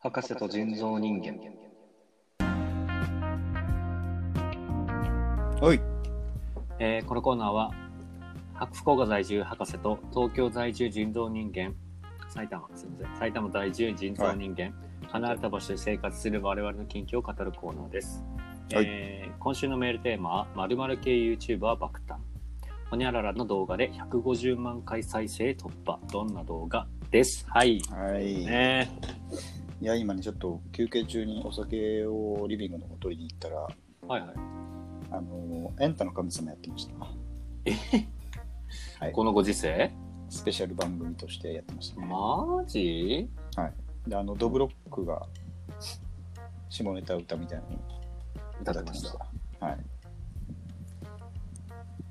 博士と人造人間。はい。えーこのコーナーは博福岡在住博士と東京在住人造人間埼玉すみません。埼玉在住人造人間、離れた場所で生活する我々の近況を語るコーナーです、はい。えー今週のメールテーマは「〇〇系 YouTuber 爆誕」ほにゃららの動画で150万回再生突破。どんな動画？です。はい。はい。ねいや、今ね、ちょっと休憩中にお酒をリビングの方取りに行ったら、はいはい。あの、エンタの神様やってました。はい。このご時世？スペシャル番組としてやってました。ね。マジ？で、あの、ドブロックが下ネタ歌みたいなのに歌ってました。た。はい。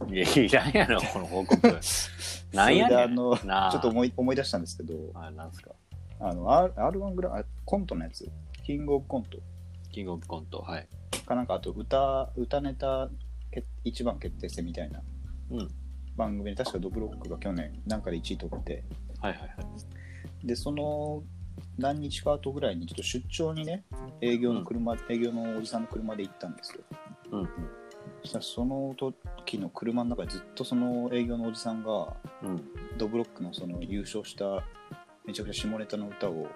いやいらんやろこの報告。なんやそれであの、なあ。ちょっと思い思い出したんですけど、あなんすか？あの、R- R1 ぐらい、あコントのやつ、キングオブコント。キングオブコントはい。かなんか、あと歌、歌ネタけ一番決定戦みたいな。うん。番組で、確かドブロックが去年、なんかで1位取って、はいはいはい。で、その何日か後ぐらいにちょっと出張にね、営業の車、営業のおじさんの車で行ったんですよ。うんうん。そしたらその時の車の中でずっとその営業のおじさんが、うん。ドブロックのその優勝しためちゃくちゃ下ネタの歌を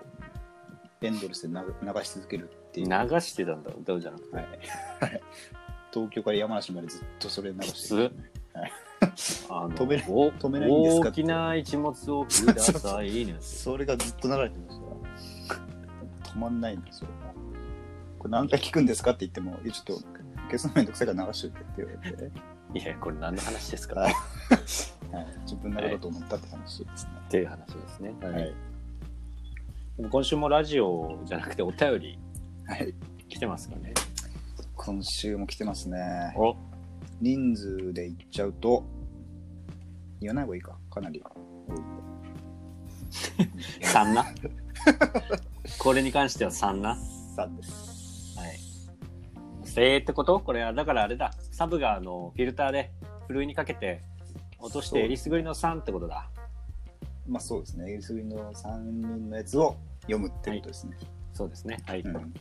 エンドレスで流流し続けるっていう。流してたんだ歌うじゃなくて、はい。東京から山梨までずっとそれ流してる、あの止めお止めないんですか大きな一物をくださいねそれがずっと流れてました。止まんないんですよ。これ何回聞くんですかって言っても、いやちょっと消すのめんどくさいから流しといてって言われて、いやこれ何の話ですか、はい はい、自分なるだと思ったって話ですね。っていう話ですね、はい。今週もラジオじゃなくてお便りはい。来てますかね？今週も来てますね。お人数で言っちゃうと、言わない方がいいか、かなり多いんで。3な？これに関しては3な？3です。はいえーってこと？これはだからあれだサブがあのフィルターでふるいにかけて落としてえりすぐりの3ってことだまあそうですね。エリスグリの3人のやつを読むってことですね。そうですねはい、うん。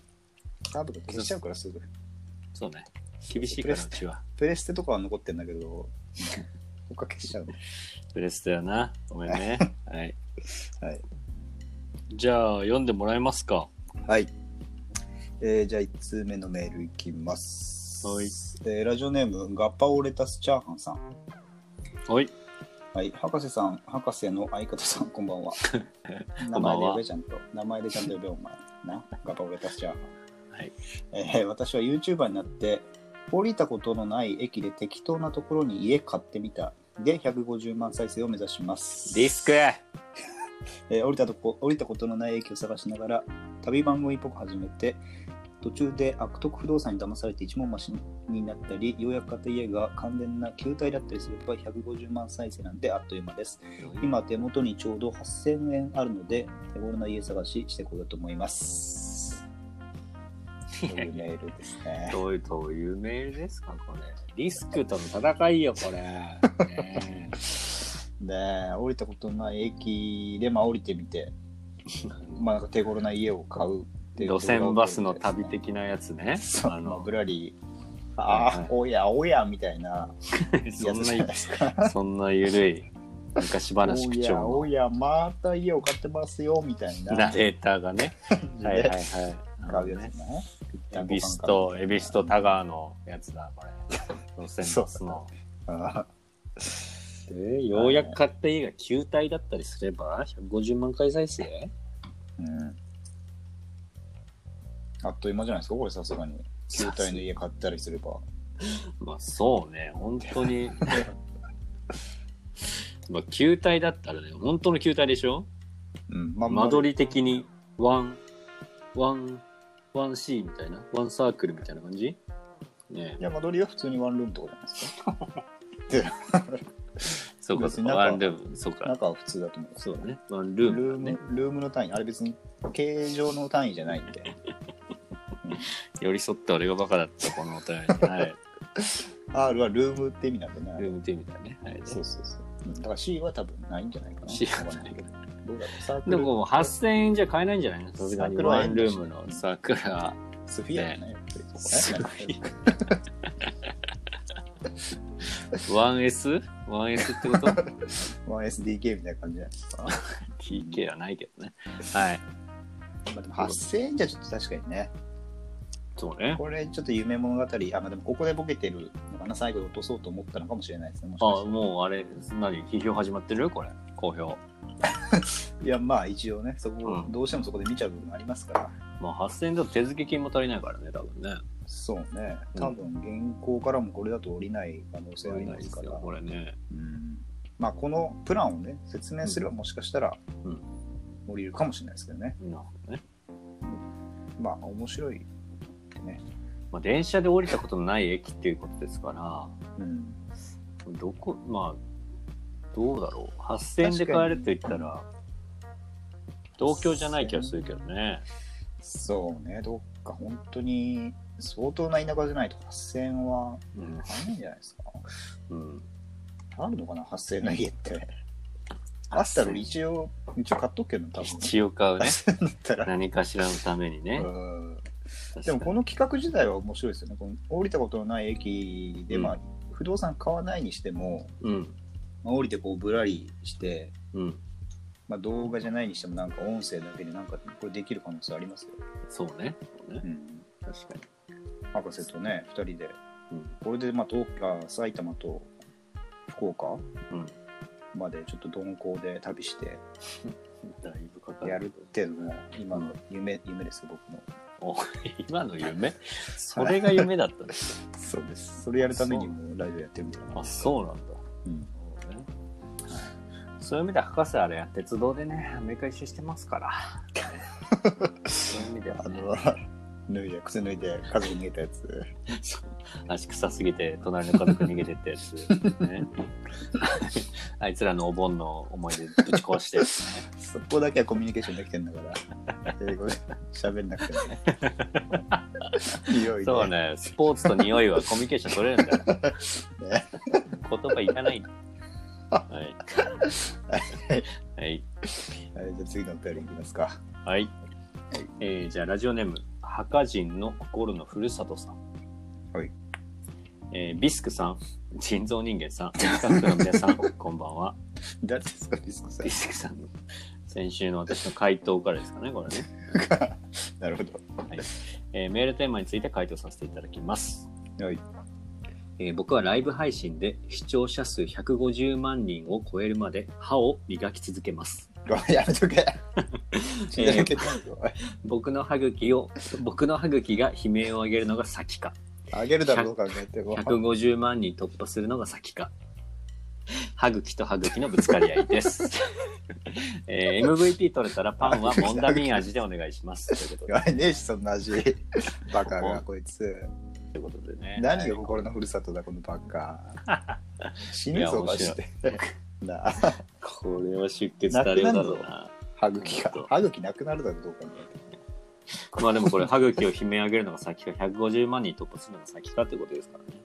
サブが消しちゃうからすぐ。そうね厳しいからうちはプレステとかは残ってんだけど、他消しちゃう。プレステやなごめんね はいはい。じゃあ読んでもらえますか？はい。えーじゃあ1通目のメールいきます。はいえーラジオネーム、ガパオレタスチャーハンさん。はいはい。博士さん、博士の相方さん、こんばんは。名前で呼べ、ちゃんと。名前でちゃんと呼べ、お前。な。ガパオレタスチャーハン。はいえー私は YouTuber になって、降りたことのない駅で適当なところに家買ってみた。で、150万再生を目指します。リスク えー降りたとこ降りたことのない駅を探しながら旅番組っぽく始めて途中で悪徳不動産に騙されて一文増しになったりようやく買った家が完全な球体だったりすれば150万再生なんであっという間です。今手元にちょうど8000円あるので手頃な家探ししてこようと思います。というメールですね。どういうどういうメールですかこれ。リスクとの戦いよこれ、ねで降りたことのない駅でまあ降りてみて。まあなんか手頃な家を買う路線バスの旅的なやつね。そう。あのまあぶらり、はいああ、おやおやみたいな。そんないなですか。そんなゆるい昔話口おやおや、また家を買ってますよみたいな。ナレーターがね。はいはいはい。買うやつね。エビスとエビスとタガーのやつだこれ。路線バスの。ようやく買った家が球体だったりすれば150万回再生？うん。あっという間じゃないですか、これさすがに。球体の家買ったりすれば。まあそうね本当に まあ球体だったらね本当の球体でしょ？うん。まんま間取り的にワンワンワン C みたいな？ワンサークルみたいな感じ？ねいや、間取りは普通にワンルームとかじゃないですか？そうかそうに中ワンルームそうか中は普通だと思う。そうねワンルームだねルーム、ルームの単位、あれ別に形状の単位じゃないんで。寄り添って俺がバカだったこのお便りはい R はルームって意味なんでね。ルームって意味だねはいそうそうそう。うんだから C は多分ないんじゃないかな。C はないわかんけどどうだろうサークルでももう8000円じゃ買えないんじゃないの？さすがにワンルームの桜。スフィアだね、やっぱりそこねス？フィ 1S?1S ってこと？1SDK みたいな感じじゃないですか。?TK はないけどね。はい。まあでも8000円じゃちょっと確かにね。そうね。これちょっと夢物語、あ、まあでもここでボケてるのかな、最後で落とそうと思ったのかもしれないですね。もしかあもうあれ、何批評始まってる？これ。好評。いや、まあ一応ね、そこ、うんどうしてもそこで見ちゃう部分ありますから。まあ8000円だと手付金も足りないからね、多分ね。そうね。うん多分、現行からもこれだと降りない可能性ありないですよますから。、これね。うんまあ、このプランをね、説明すればもしかしたらうん、降りるかもしれないですけどね。なるほどね。まあ、面白いってね。まあ電車で降りたことのない駅っていうことですから、うん。どこ、まあ、どうだろう。8000円で買えるって言ったら、東京じゃない気がするけどね。そうね、どっか本当に相当な田舎じゃないと8000円はうん。買えないんじゃないですか。うん。あるのかな、8000円の家って。あったら一応、一応買っとくけど、多分。一応買うね。8000円だったら。何かしらのためにね。うんでもこの企画自体は面白いですよね。この降りたことのない駅で、うんまあ、不動産買わないにしても、うん。まあ、降りてこうぶらりして、うん。まあ、動画じゃないにしてもなんか音声だけでなんかこれできる可能性ありますよ。そうね。そうねう。ん、確かに。博士とね、2人で。うん。これでまあ東あ埼玉と福岡うん。までちょっと鈍行で旅して だいぶかかる。やるっていうのも今の夢,、夢ですよ、僕の。お 今の夢？それ。が夢だったんですか そうです。それやるためにもライブやってるみたいな。あ、そうなんだ。うん。そういう意味では博士あれ鉄道でねアメリカ一周してますから。そういう意味では、ね、あの、脱いで、靴脱いで、家族逃げたやつ。足臭すぎて隣の家族逃げてったやつ、ね、あいつらのお盆の思い出ぶち壊して、ね、そこだけはコミュニケーションできてんだから、英語で喋れなくても。ね。匂いで。そうね。スポーツと匂いはコミュニケーション取れるんだよ。ね言葉いかない。はい。はい。はい、じゃあ次のお便りいきますか。はい。えーじゃあ、ラジオネーム、墓人の心のふるさとさん。はい。えービスクさん、人造人間さん、スタッフの皆さん、こんばんは。誰ですか、ディスコさん？ビ。スクさんの、先週の私の回答からですかね、これね。なるほど。えーメールテーマについて回答させていただきます。はい。えー僕はライブ配信で視聴者数150万人を超えるまで歯を磨き続けます。やめとけ。血だらけてんぞ僕の歯茎を、僕の歯茎が悲鳴を上げるのが先か。あげるだろうどう考えても。150万人突破するのが先か。歯茎と歯茎のぶつかり合いです。えー MVP 取れたらパンはモンダミン味でお願いします。ということで。言わねえし、そんな味。バカが、こいつ。ということでね。何が心のふるさとだ、このバカ。死ぬぞ、マジで。なあ、これは出血だれだろうな。歯茎が。歯茎なくなるだろ、どう考えてまあでもこれ、歯茎を悲鳴上げるのが先か、150万人突破するのが先かってことですからね。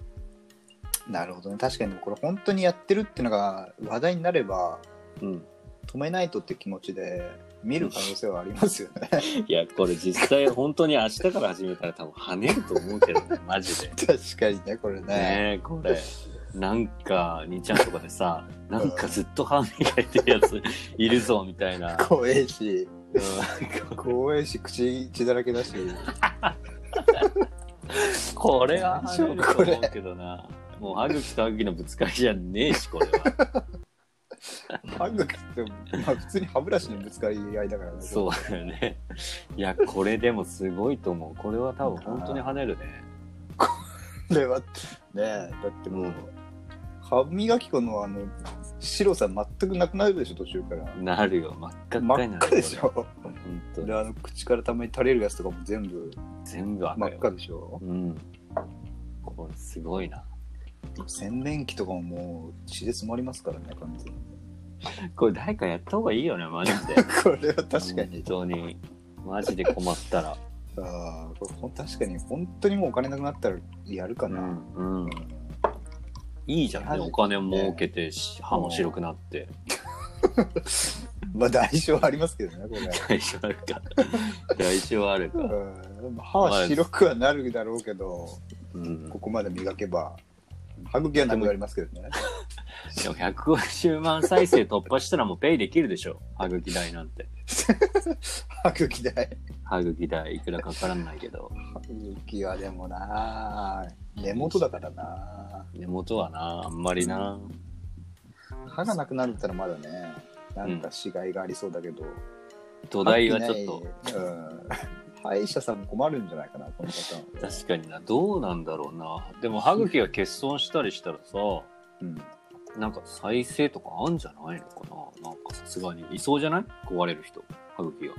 も。なるほどね。確かに、これ本当にやってるっていうのが話題になれば、うん。止めないとって気持ちで見る可能性はありますよね。いや、これ実際本当に明日から始めたら多分跳ねると思うけどね、マジで。確かにね、これね。ねえ、これ。なんか、兄ちゃんとかでさ、なんかずっと歯磨いてるやついるぞ、みたいな。怖えし、うん怖えし、口血だらけだし。これは跳ねるとこれ思うけどな。もう歯茎と歯茎のぶつかりじゃねえし、これは。歯茎って、まあ普通に歯ブラシのぶつかり合いだからね。そうだよね。いや、これでもすごいと思う。これは多分本当に跳ねるね。これは、ねえ、だってもう、歯磨き粉のあの、白さ全くなくなるでしょ、途中から。なるよ。真っ赤っ真っかになる赤でしょ。本当にで、あの、口からたまに垂れるやつとかも全部全部赤よ。真っ赤でしょ。うん。これすごいな。洗面器とかももう血で詰まりますからね、完全に。これ誰かやった方がいいよね、マジで。これは確かに本。当に。マジで困ったら。ああ、これほん確かに、本当にもうお金なくなったらやるかな。うん。ううんん。いいじゃんね。お金儲けてし、歯も白くなって。まあ、代償ありますけどね、これ。代償あるか。代償あるか。うん歯は白くはなるだろうけど、うん。ここまで磨けば、歯茎はなくなりますけどね。でも150万再生突破したらもうペイできるでしょ。歯茎代なんて。歯茎代。歯茎代いくらかからないけど。歯茎はでもな根元だからな根元はな、あんまりな。歯がなくなるったらまだね、なんか死骸がありそうだけど、土台はちょっと、と。うん。歯医者さんも困るんじゃないかな、このパターン。確かにな、どうなんだろうな。でも歯茎が欠損したりしたらさ、うん。なんか再生とかあんじゃないのかな？なんかさすがに。いそうじゃない？壊れる人、歯茎が。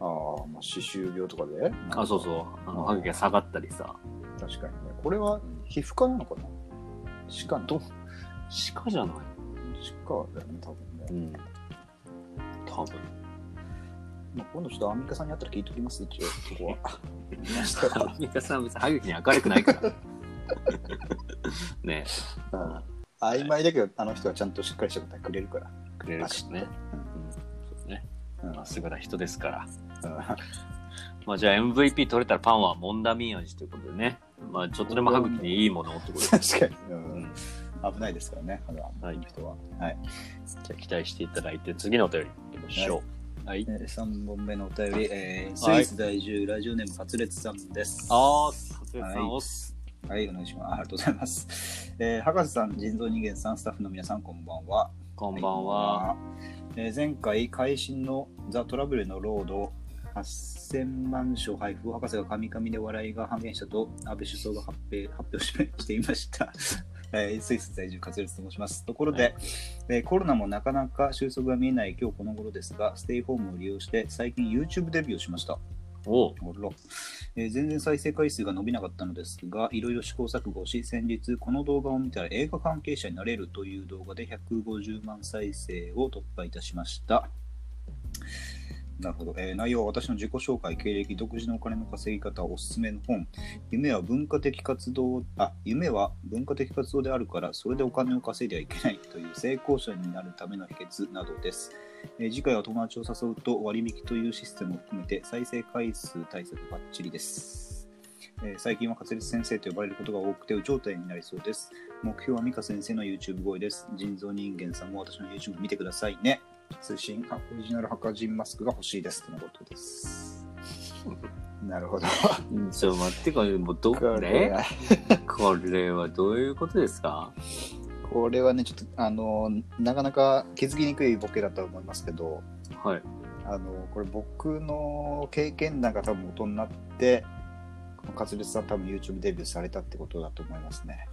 ああ、まあ、歯周病とかで？あ、そうそう。あの歯茎が下がったりさ。確かにね。これは皮膚科なのかな？歯科ど鹿じゃない歯科だよね、多分ね。うん。多分。まあ、今度ちょっとアンミカさんに会ったら聞いておきます、一応、そこは。アンミカさん別に歯茎に明るくないから。ねうん曖昧だけど、あの人はちゃんとしっかりした答えくれるから。え、くれるしね。うん。ね。うんまっすぐな人ですから。うんまあじゃあ MVP 取れたらパンはモンダミン味ということでね。まあちょっとでも歯茎にいいものをってことで。確かに。危ないですからね、歯がはいの人は。はい。じゃあ期待していただいて、次のお便りいきましょう。はい。えー、3本目のお便り、えー、スはいイス在住、ラジオネーム、カツレツさんです。あー、さつさはいん押す。はい、お願いします。あありがとうございます。えー、博士さん、人造人間さん、スタッフの皆さん、こんばんは。こんばんは。えー前回、会心のザ・トラブルのロード8000万書配布を博士が神々で笑いが半減したと安倍首相が発表発表ししていました。えースイス在住、カツレツと申します。ところで、はいえーコロナもなかなか収束が見えない今日この頃ですが、ステイホームを利用して最近 YouTube デビューをしました。おうあらえー全然再生回数が伸びなかったのですが、いろいろ試行錯誤し、先日この動画を見たら映画関係者になれるという動画で150万再生を突破いたしました。なるほど、えー内容は私の自己紹介、経歴、独自のお金の稼ぎ方、おすすめの本、夢は文化的活動、あ、夢は文化的活動であるから、それでお金を稼いではいけないという成功者になるための秘訣などです。えー次回は友達を誘うと割引というシステムを含めて再生回数対策バッチリです。えー最近は滑舌先生と呼ばれることが多くて有頂天になりそうです。目標は美香先生の YouTube 声です。人造人間さんも私の YouTube 見てくださいね。通信、あオリジナル墓人マスクが欲しいです。とのことです。なるほど。ちょっと待って、これ、もうどこれこれはどういうことですか？これはね、ちょっと、あの、なかなか気づきにくいボケだと思いますけど、はい。あの、これ僕の経験談が多分元になって、このカツレツさん多分 YouTube デビューされたってことだと思いますね。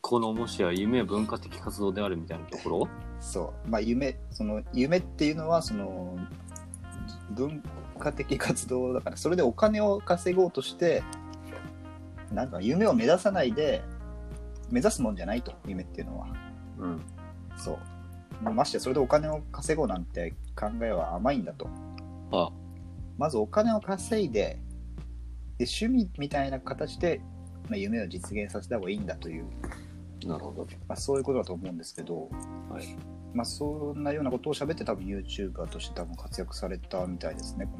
このもしや夢は文化的活動であるみたいなところ？そう。まあ夢、その夢っていうのは、その、文化的活動だから、それでお金を稼ごうとして、なんか夢を目指さないで、目指すもんじゃないと、夢っていうのは。うん。そう。ましてやそれでお金を稼ごうなんて考えは甘いんだと。あ、まずお金を稼いで、で趣味みたいな形で、まあ、夢を実現させた方がいいんだという、なるほど。まあ、そういうことだと思うんですけど、はい。まあ、そんなようなことを喋って多分 YouTuber として多分活躍されたみたいですね、こ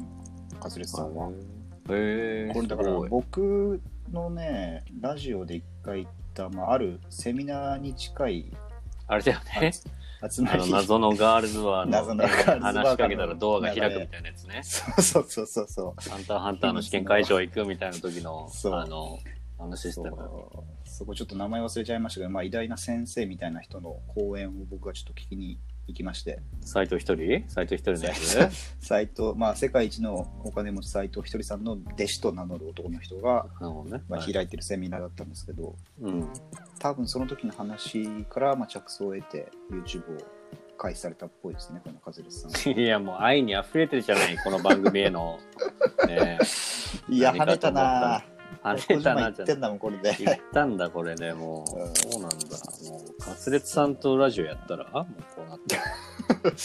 のカツレツさんは。へえ。これだから僕のね、ラジオで一回た、まあ、あるセミナーに近いあれだよね。集まりあの、謎のガールズバーの、謎のガールズバーの話しかけたらドアが開くみたいなやつね。そうそうそうそうそう。ハンターハンターの試験会場行くみたいな時の、そうあの、あのシステム。そうそこちょっと名前忘れちゃいましたけど、まあ、偉大な先生みたいな人の講演を僕はちょっと聞きに行きまして、斎藤一人？斎藤一人のやつ？斎藤、まあ、世界一のお金持ち斎藤ひとりさんの弟子と名乗る男の人が、ね。まあ、はい開いてるセミナーだったんですけど、うん。多分その時の話から、まあ、着想を得て YouTube を開始されたっぽいですね、このカズレツさん。いや、もう愛に溢れてるじゃない、この番組への。ねいや、跳ねたな跳ねたな言ってんだもん、これで。言ったんだ、これね、もう。うんそうなんだ。カツレツさんとラジオやったら、もうこうなって。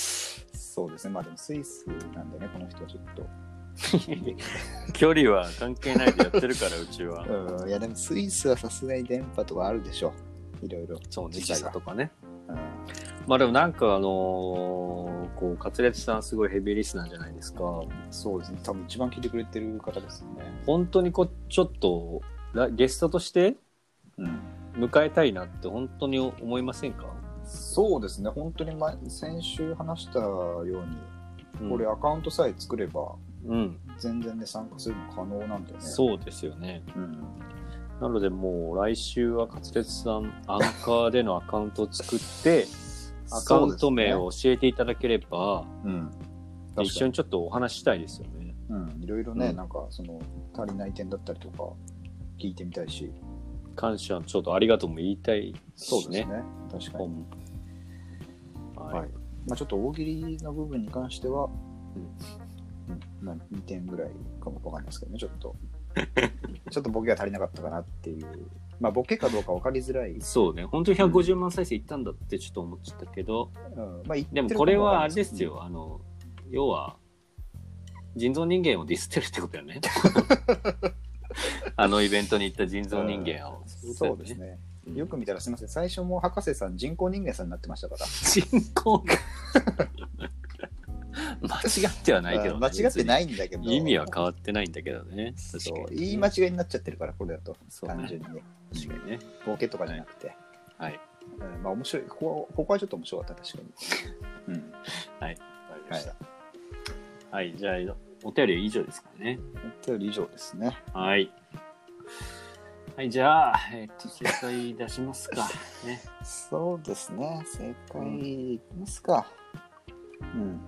そうですね、まあでもスイスなんでね、この人はちょっと。距離は関係ないでやってるから、うちは。うん、いやでもスイスはさすがに電波とかあるでしょ。いろいろ。そうね、時差とかね。うんまあでもなんかあのーこう、カツレツさんすごいヘビーリスナーじゃないですか。そうですね。多分一番聞いてくれてる方ですよね。本当にこう、ちょっと、らゲストとしてうん。迎えたいなって本当に思いませんか、そうですね。本当に前先週話したように、うんこれアカウントさえ作れば、うん。全然ね、参加するの可能なんだよね。そうですよね。うん。なのでもう来週はカツレツさん、アンカーでのアカウントを作って、アカウント名を教えていただければ、うん。一緒にちょっとお話ししたいですよね。うん。いろいろね、うんなんか、その、足りない点だったりとか、聞いてみたいし。感謝、ちょっとありがとうも言いたいしね。ね。確かに。本はい。はい。まあちょっと大喜利の部分に関しては、うんうん、まあ2点ぐらいかもわかんないですけどね、ちょっと。ちょっとボケが足りなかったかなっていう。まあボケかどうか分かりづらい。そうね、本当に150万再生いったんだってちょっと思っちゃったけど、うん、まあ言ってでもこれはあれですよ、あの、要は、人造人間をディスってるってことよね。あのイベントに行った人造人間を。うんそうですね。よく見たらすみません、最初も博士さん人工人間さんになってましたから。人工 間違ってはないけど、うん間違ってないいんだけど。意味は変わってないんだけどね。そう言い間違いになっちゃってるから、これだと。そうね単純にね。確かにね。ボケとかじゃなくて。はい。うんまあ面白い。ここはここはちょっと面白かった、確かに。うん。はい。わかりまはいした。。はい、じゃあ、お便りは以上ですかね。とより以上ですね。はい。はい、じゃあ、えっと、正解出しますか。ね。そうですね。正解いきますか。うん。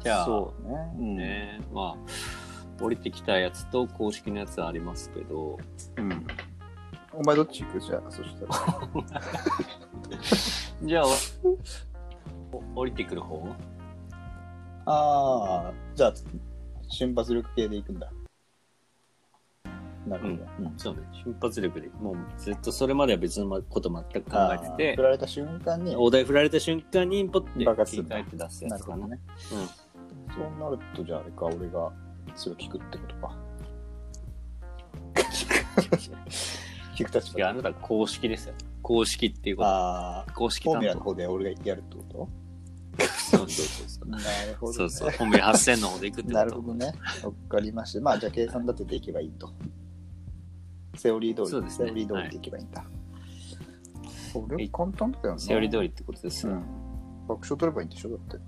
じゃあ、そうね。うん。ね、まあ、降りてきたやつと公式のやつはありますけど、うん。お前どっち行く？じゃあ、そしたら。じゃあ、おお降りてくる方？ああ、じゃあ、瞬発力系で行くんだ。なるほど。うんそうね、瞬発力で、もうずっとそれまでは別のこと全く考えてて振、られた瞬間に、お題振られた瞬間にポッて爆発する切り替えて出すやつかな。なるほどね。そうなると、じゃああれか、俺がそれを聞くってことか。聞く立いや、あ場なた公式ですよ。公式っていうこと。ああ、公式担フォーミュラの当。方で俺がやるってこそうそうそうそう。と なるほど、ね。そうそう。本名8000の方で行くってこと。なるほどね。わかりました。まあ、じゃあ計算立てていけばいいと。セオリー通り、そうですねセオリー通りでいけばいいんだ。そはいれ簡単だよな。セオリー通りってことですよ。うん。爆笑取ればいいんでしょだって。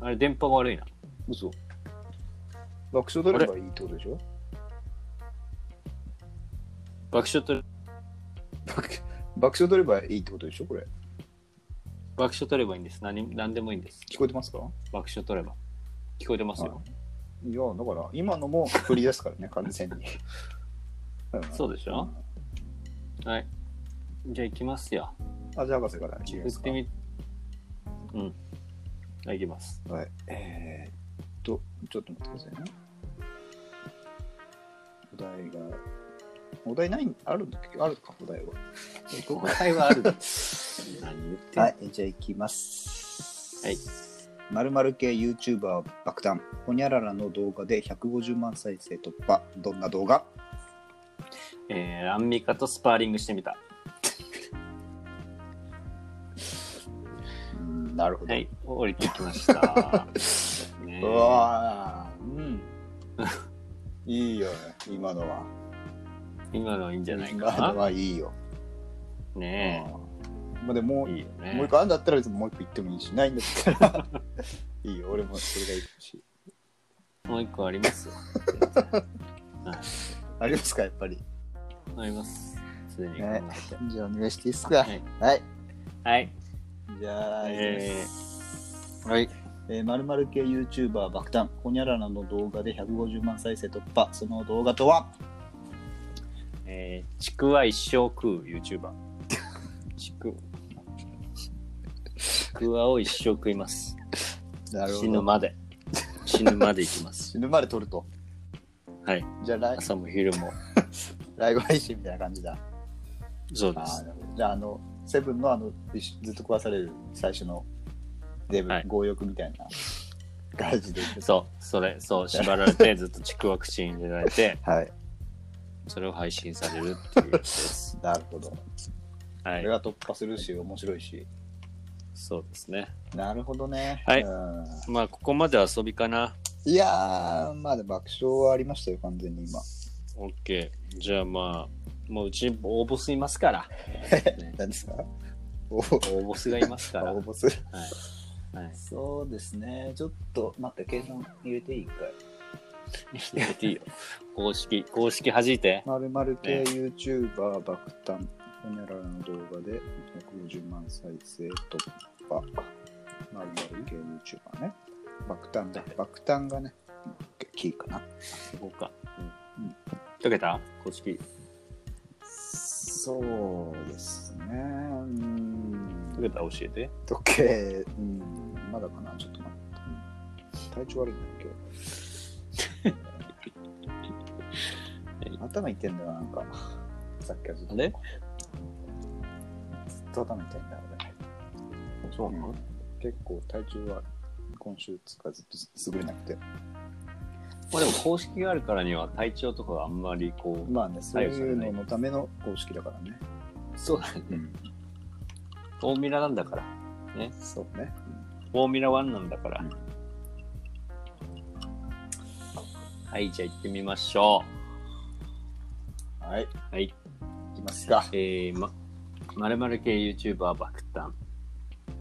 あれ、電波が悪いな。嘘。爆笑取ればいいってことでしょ？爆笑取れ、爆爆笑取ればいいってことでしょこれ。爆笑取ればいいんです。何、何でもいいんです。聞こえてますか？爆笑取れば。聞こえてますよ。いや、だから、今のも振りですからね、完全に。そうでしょ？はい。じゃあ行きますよ。うんあ、じゃあ博士から振ってみ、うん。はい、行きます。はい。えー、っと、ちょっと待ってくださいね。お題が、お題ないあるんだっけあるか、お題は。お題はある。何言ってんの？はい、じゃあ行きます。はい。まるまる系 YouTuber 爆弾、ほにゃららの動画で150万再生突破。どんな動画？えー、アンミカとスパーリングしてみた。うんなるほど。はい、降りてきました。ねうわーうん。いいよね、今のは。今のいいんじゃない今のかな。はいいよ。ねうんまあ、でももえ。ういいよね。もう一個あるんだったら別にもう一個言ってもいいし、ないんだったら いいよ、俺もそれがいいし。もう一個ありますよ。はい。ありますか、やっぱり。あります。すでに考ね。じゃあお願いしていいですか。はい。はい。はい。じゃあ、えーはい。えー、〇〇系 YouTuber 爆弾、ほにゃららの動画で150万再生突破。その動画とは？えー、ちくわ一生食う YouTuber。ちく、ちくわを一生食います。な死ぬまで。死ぬまで行きます。死ぬまで撮ると。はい。じゃあライ、朝も昼も。ライブ配信みたいな感じだ。そうです。じゃあ、あの、セブンのあの、ずっと壊される最初のデブ、はい強欲みたいな感じで。そう、それ、そう、縛られて、ずっとちくわ口に入れられて、はい。それを配信されるっていうやつです。なるほど。はいこれ。が突破するし、面白いし。そうですね。なるほどね。はいうんまあ、ここまで遊びかな。いやー、まあ、爆笑はありましたよ、完全に今。OK。じゃあまあ、もううち応募スいますから。ね 何ですか？お応募スがいますから。応募すい。はい。そうですね。ちょっと待って、計算入れていいかい？やっていいよ。公式、公式弾いて。まるまる系 YouTuber 爆誕、ほにゃららの動画で150万再生突破。まるまる系 YouTuber ね。爆誕だ。爆誕がね、キーかな。そこか。うん。うん解けた？公式。そうですね。うん。解けた？教えて。時計、うん、まだかな、ちょっと待って。体調悪いんだ今日。頭痛いんだよ、なんか。さっきはずっと。あれ？ずっと頭痛いんだよ、俺。そうなの？結構体調は今週つかずっと優れなくて。まあでも公式があるからには体調とかはあんまりこう、まあね、そういうののための公式だからね。そうだね。うん。フォーミュラなんだから。ね。そうね。フォーミュラ1なんだから。うんはい、じゃあ行ってみましょはい。う。はい。いきますか。えー、ま、まる系 YouTuber 爆誕。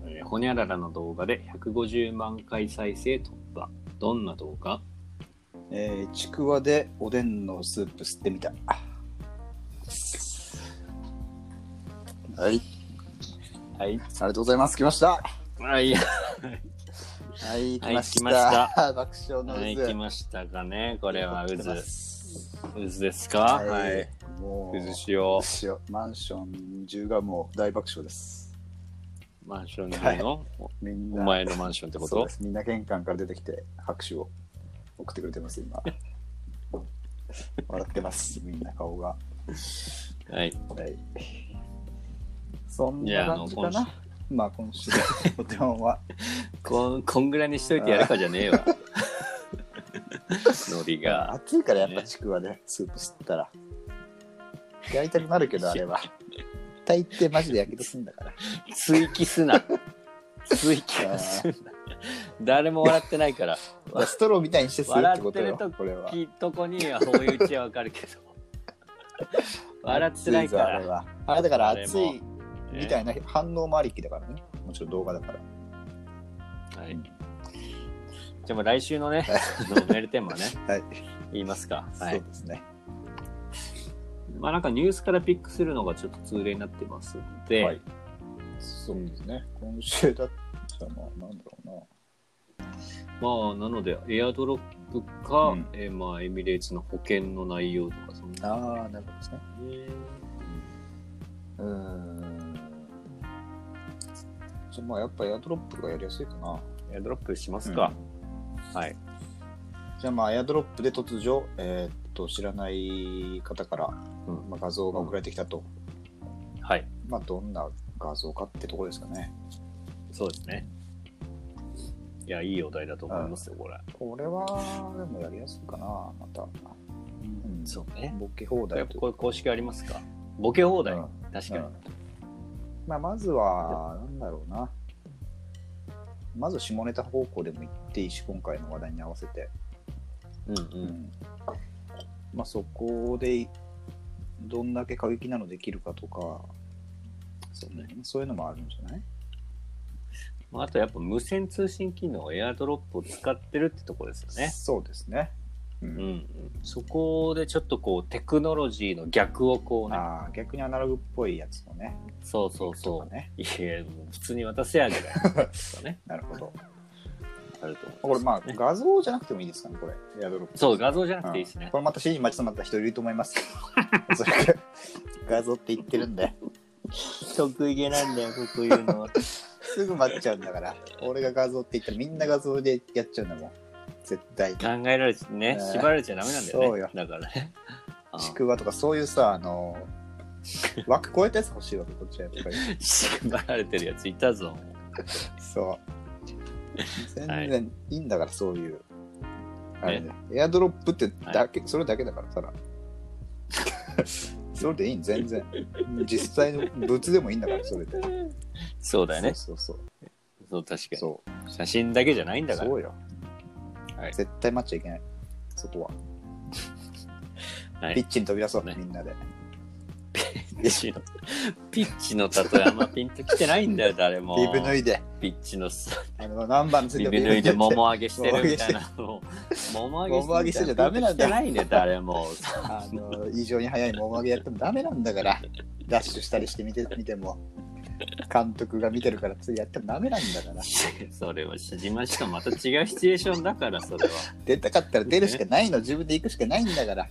えーほにゃららの動画で150万回再生突破。どんな動画？えー、ちくわでおでんのスープ吸ってみた。はい。はい。ありがとうございます。来ました。はい。はい、来ました。爆笑の渦。はい、来ましたかね。これは渦。渦ですか？ははいい。。もう、渦潮。潮マンション中がもう大爆笑です。マンション中の、みんな、お前のマンションってこと？そうです。みんな玄関から出てきて拍手を送ってくれてます、今。笑ってます、みんな顔が。はい。はい。そんな感じかな。まあ今週のお手本は。こん、こんぐらいにしといてやるかじゃねえわ。ノリが。暑いからやっぱちくわでスープ吸ったら。焼いたくなるけど、あれは。大抵マジでやけどすんだから。追記すな。追記はすんな。誰も笑ってないから。ストローみたいにして吸うってことよこれは。きっとこには追い打ちはわかるけど。笑ってないから。あれは。あれだから暑いみたねいな反応もありきだからね。もちろん動画だから。はい。じゃあもう来週のね、メールテーマね、はい。言いますか。はそうい。ですね。まあなんかニュースからピックするのがちょっと通例になってますので、はい。そうですね。今週だったら、まあ、なんだろうな。まあなので、エアドロップか、うんえーまあエミレーツの保険の内容とか、そんな。ああ、なるほどですね。うーん。じゃあまあ、やっぱエアドロップがやりやすいかな。エアドロップしますか。はい。じゃあまあ、エアドロップで突如、えーっと、知らない方から、うんまあ、画像が送られてきたと。はい。まあ、どんな画像かってところですかね。そうですね。いや、いいお題だと思いますよ、これ。これは、でもやりやすいかな、また。うんそうね。ボケ放や題というっぱこれ公式ありますかボケ放題。うん確かに。うんまあ、まずは、なんだろうな。まず下ネタ方向でも言っていいし、今回の話題に合わせて。うんう。うんんまあ、そこで、どんだけ過激なのできるかとか、そうね、そういうのもあるんじゃない？まああとやっぱ無線通信機能、エアドロップを使ってるってとこですよね。そうですね。ううんうん。そこでちょっとこう、テクノロジーの逆をこうね。ああ、逆にアナログっぽいやつのね。そうそうとそう。かね。いや、普通に渡せやぐらいね。なるほど。あると思う。これまあ、ね画像じゃなくてもいいですかね、これ。エアドロップ。そう、画像じゃなくていいですね。うんこれまた指示待ちとなった人いると思います。画像って言ってるんで、得意げなんだよ、こういうの。すぐ待っちゃうんだから。俺が画像って言ったらみんな画像でやっちゃうんだもん。絶対。考えられてね、ね縛られちゃダメなんだよね。そうよだからね。あちくわとかそういうさ、あの、枠超えたやつ欲しいわけ、こっちはとか言う縛られてるやついたぞ。そう。全然いいんだから、そういう。あれねね。エアドロップってだけ、それだけだから、ただ。それでいいん全然。実際の物でもいいんだから、それで。そうだよね。そうそうそう、確かに。そう。写真だけじゃないんだから。そうよ。はい絶対待っちゃいけない。そこは。はいピッチに飛び出そう、ねみんなで。ピッチの、ピッチの例えあんまピンときてないんだよ、誰も。ビブ脱いで、ピッチのさ、あの、何番のついてビブ脱いでも桃上げしてるみたいな。桃上げ桃上げしてちゃダメなんだよピンときてないね、誰も。あの、異常に速い桃上げやってもダメなんだから。ダッシュしたりしてみてみても。監督が見てるからついやってもダメなんだから。それは知りました。また違うシチュエーションだから、それは。出たかったら出るしかないの。自分で行くしかないんだから。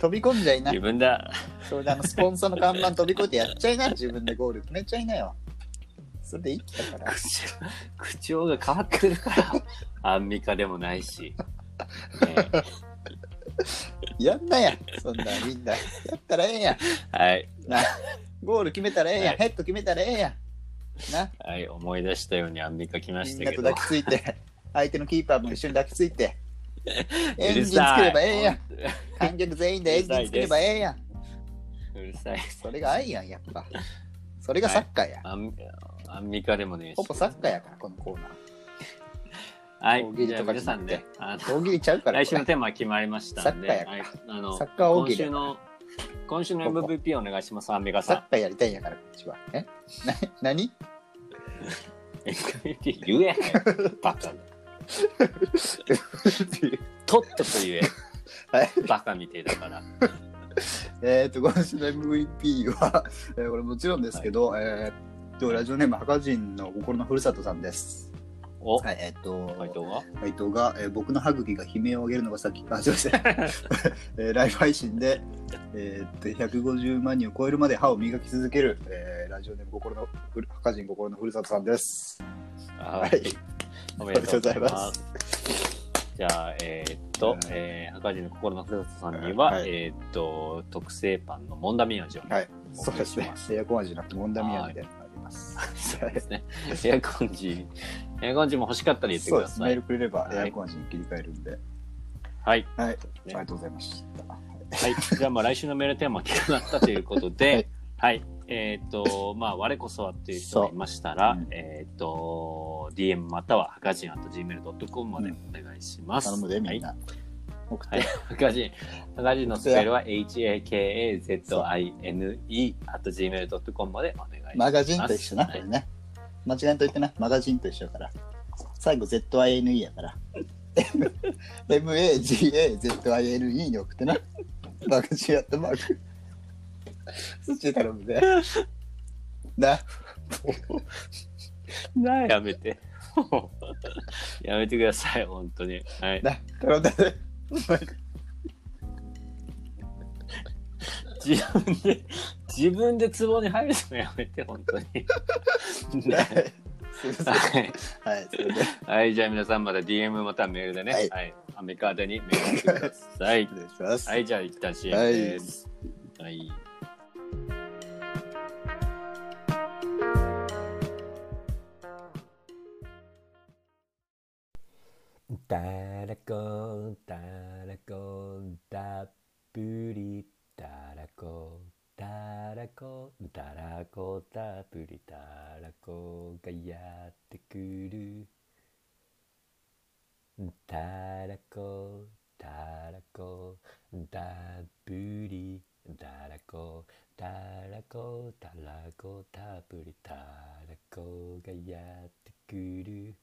飛び込んじゃいな自。分だ。それであの、スポンサーの看板飛び越えてやっちゃいな。自分でゴール決めちゃいなよ。それでいいんだから。口口調が変わってるから。アンミカでもないし。ねやんなや。そんなみんな。やったらええやん。はい。な。ゴール決めたらええやん。はいヘッド決めたらええやん。な。はい、思い出したようにアンミカ来ましたけど。みんなと抱きついて、相手のキーパーも一緒に抱きついて、エンジンつければええやん。観客全員でエンジンつければええやん。うるさい。それが愛やん、やっぱ。それがサッカーや。アンアンミカでもねえしほ。ぼサッカーやから、このコーナー。はい大喜。利じゃあとか皆さんで、あの大喜利ちゃうから。来週のこテーマ決まりましたんで、サッカーやからはい、あのサッカー大喜利今週の、今週の MVP お願いします、アンミカさん。れサッカーやりたいんやから、こっちは。え？な、何？MVP 言えバカ。とっとと言え。はいバカみてえだから。えっと、今週の MVP は、えーこれもちろんですけど、えーっと、ラジオネーム、墓人の心のふるさとさんです。お、はい、えーっと、回答は？回答が、えー僕の歯茎が悲鳴を上げるのが先、あ、すいません。えーライブ配信で、えーっと、150万人を超えるまで歯を磨き続ける、えーラジオネーム心のふる、墓人心のふるさとさんです。はいはい。おめでとうございま。すじゃあ、えーっと、はいえー、博士の心のふるさとさんには、はいえーっと、特製パンのもんだみ味を、はい。おそうですねエアコン味じゃなくて、モンダミアみたいなのがあります。そうですね。エアコンジ、エアコンジも欲しかったら言って。ください。メールくれれば、はいエアコン味に切り替えるんで。はい。はい。あねりがとうございました。はい。じゃあ、まあ、来週のメールテーマが決まったということで、はい。えーっと、まあ、我こそはっていう人がいましたら、そううんえーっと、DM または、はかじん gmail.com までお願いします。頼むで、みんはいな。送っはいて。。はかじん。はかじんのスペルは HAKAZINE at gmail.com までお願いします。マガジンと一緒な、はいこれね。間違えんといてな。マガジンと一緒やから。最後 ZINE やから。MAGAZINE に送ってな。マガジンやったマーク。そっちで頼むで。な。なあ、やめて。やめてください、本当に。はい。な。頼んだで。自分で、自分で壺に入るのやめて、本当に。はいすいません。はい。はい、それで。はい、じゃあ皆さんまた DM またはメールでね、ははいい、アメカーでにメールしてください。お願いします。はい、じゃあ一旦 CM です。はい。たらこたらこたっぷりたらこたらこたらこたっぷりたらこがやってくる。たらこたらこたっぷりたらこたらこたらこたっぷりたらこがやってくる。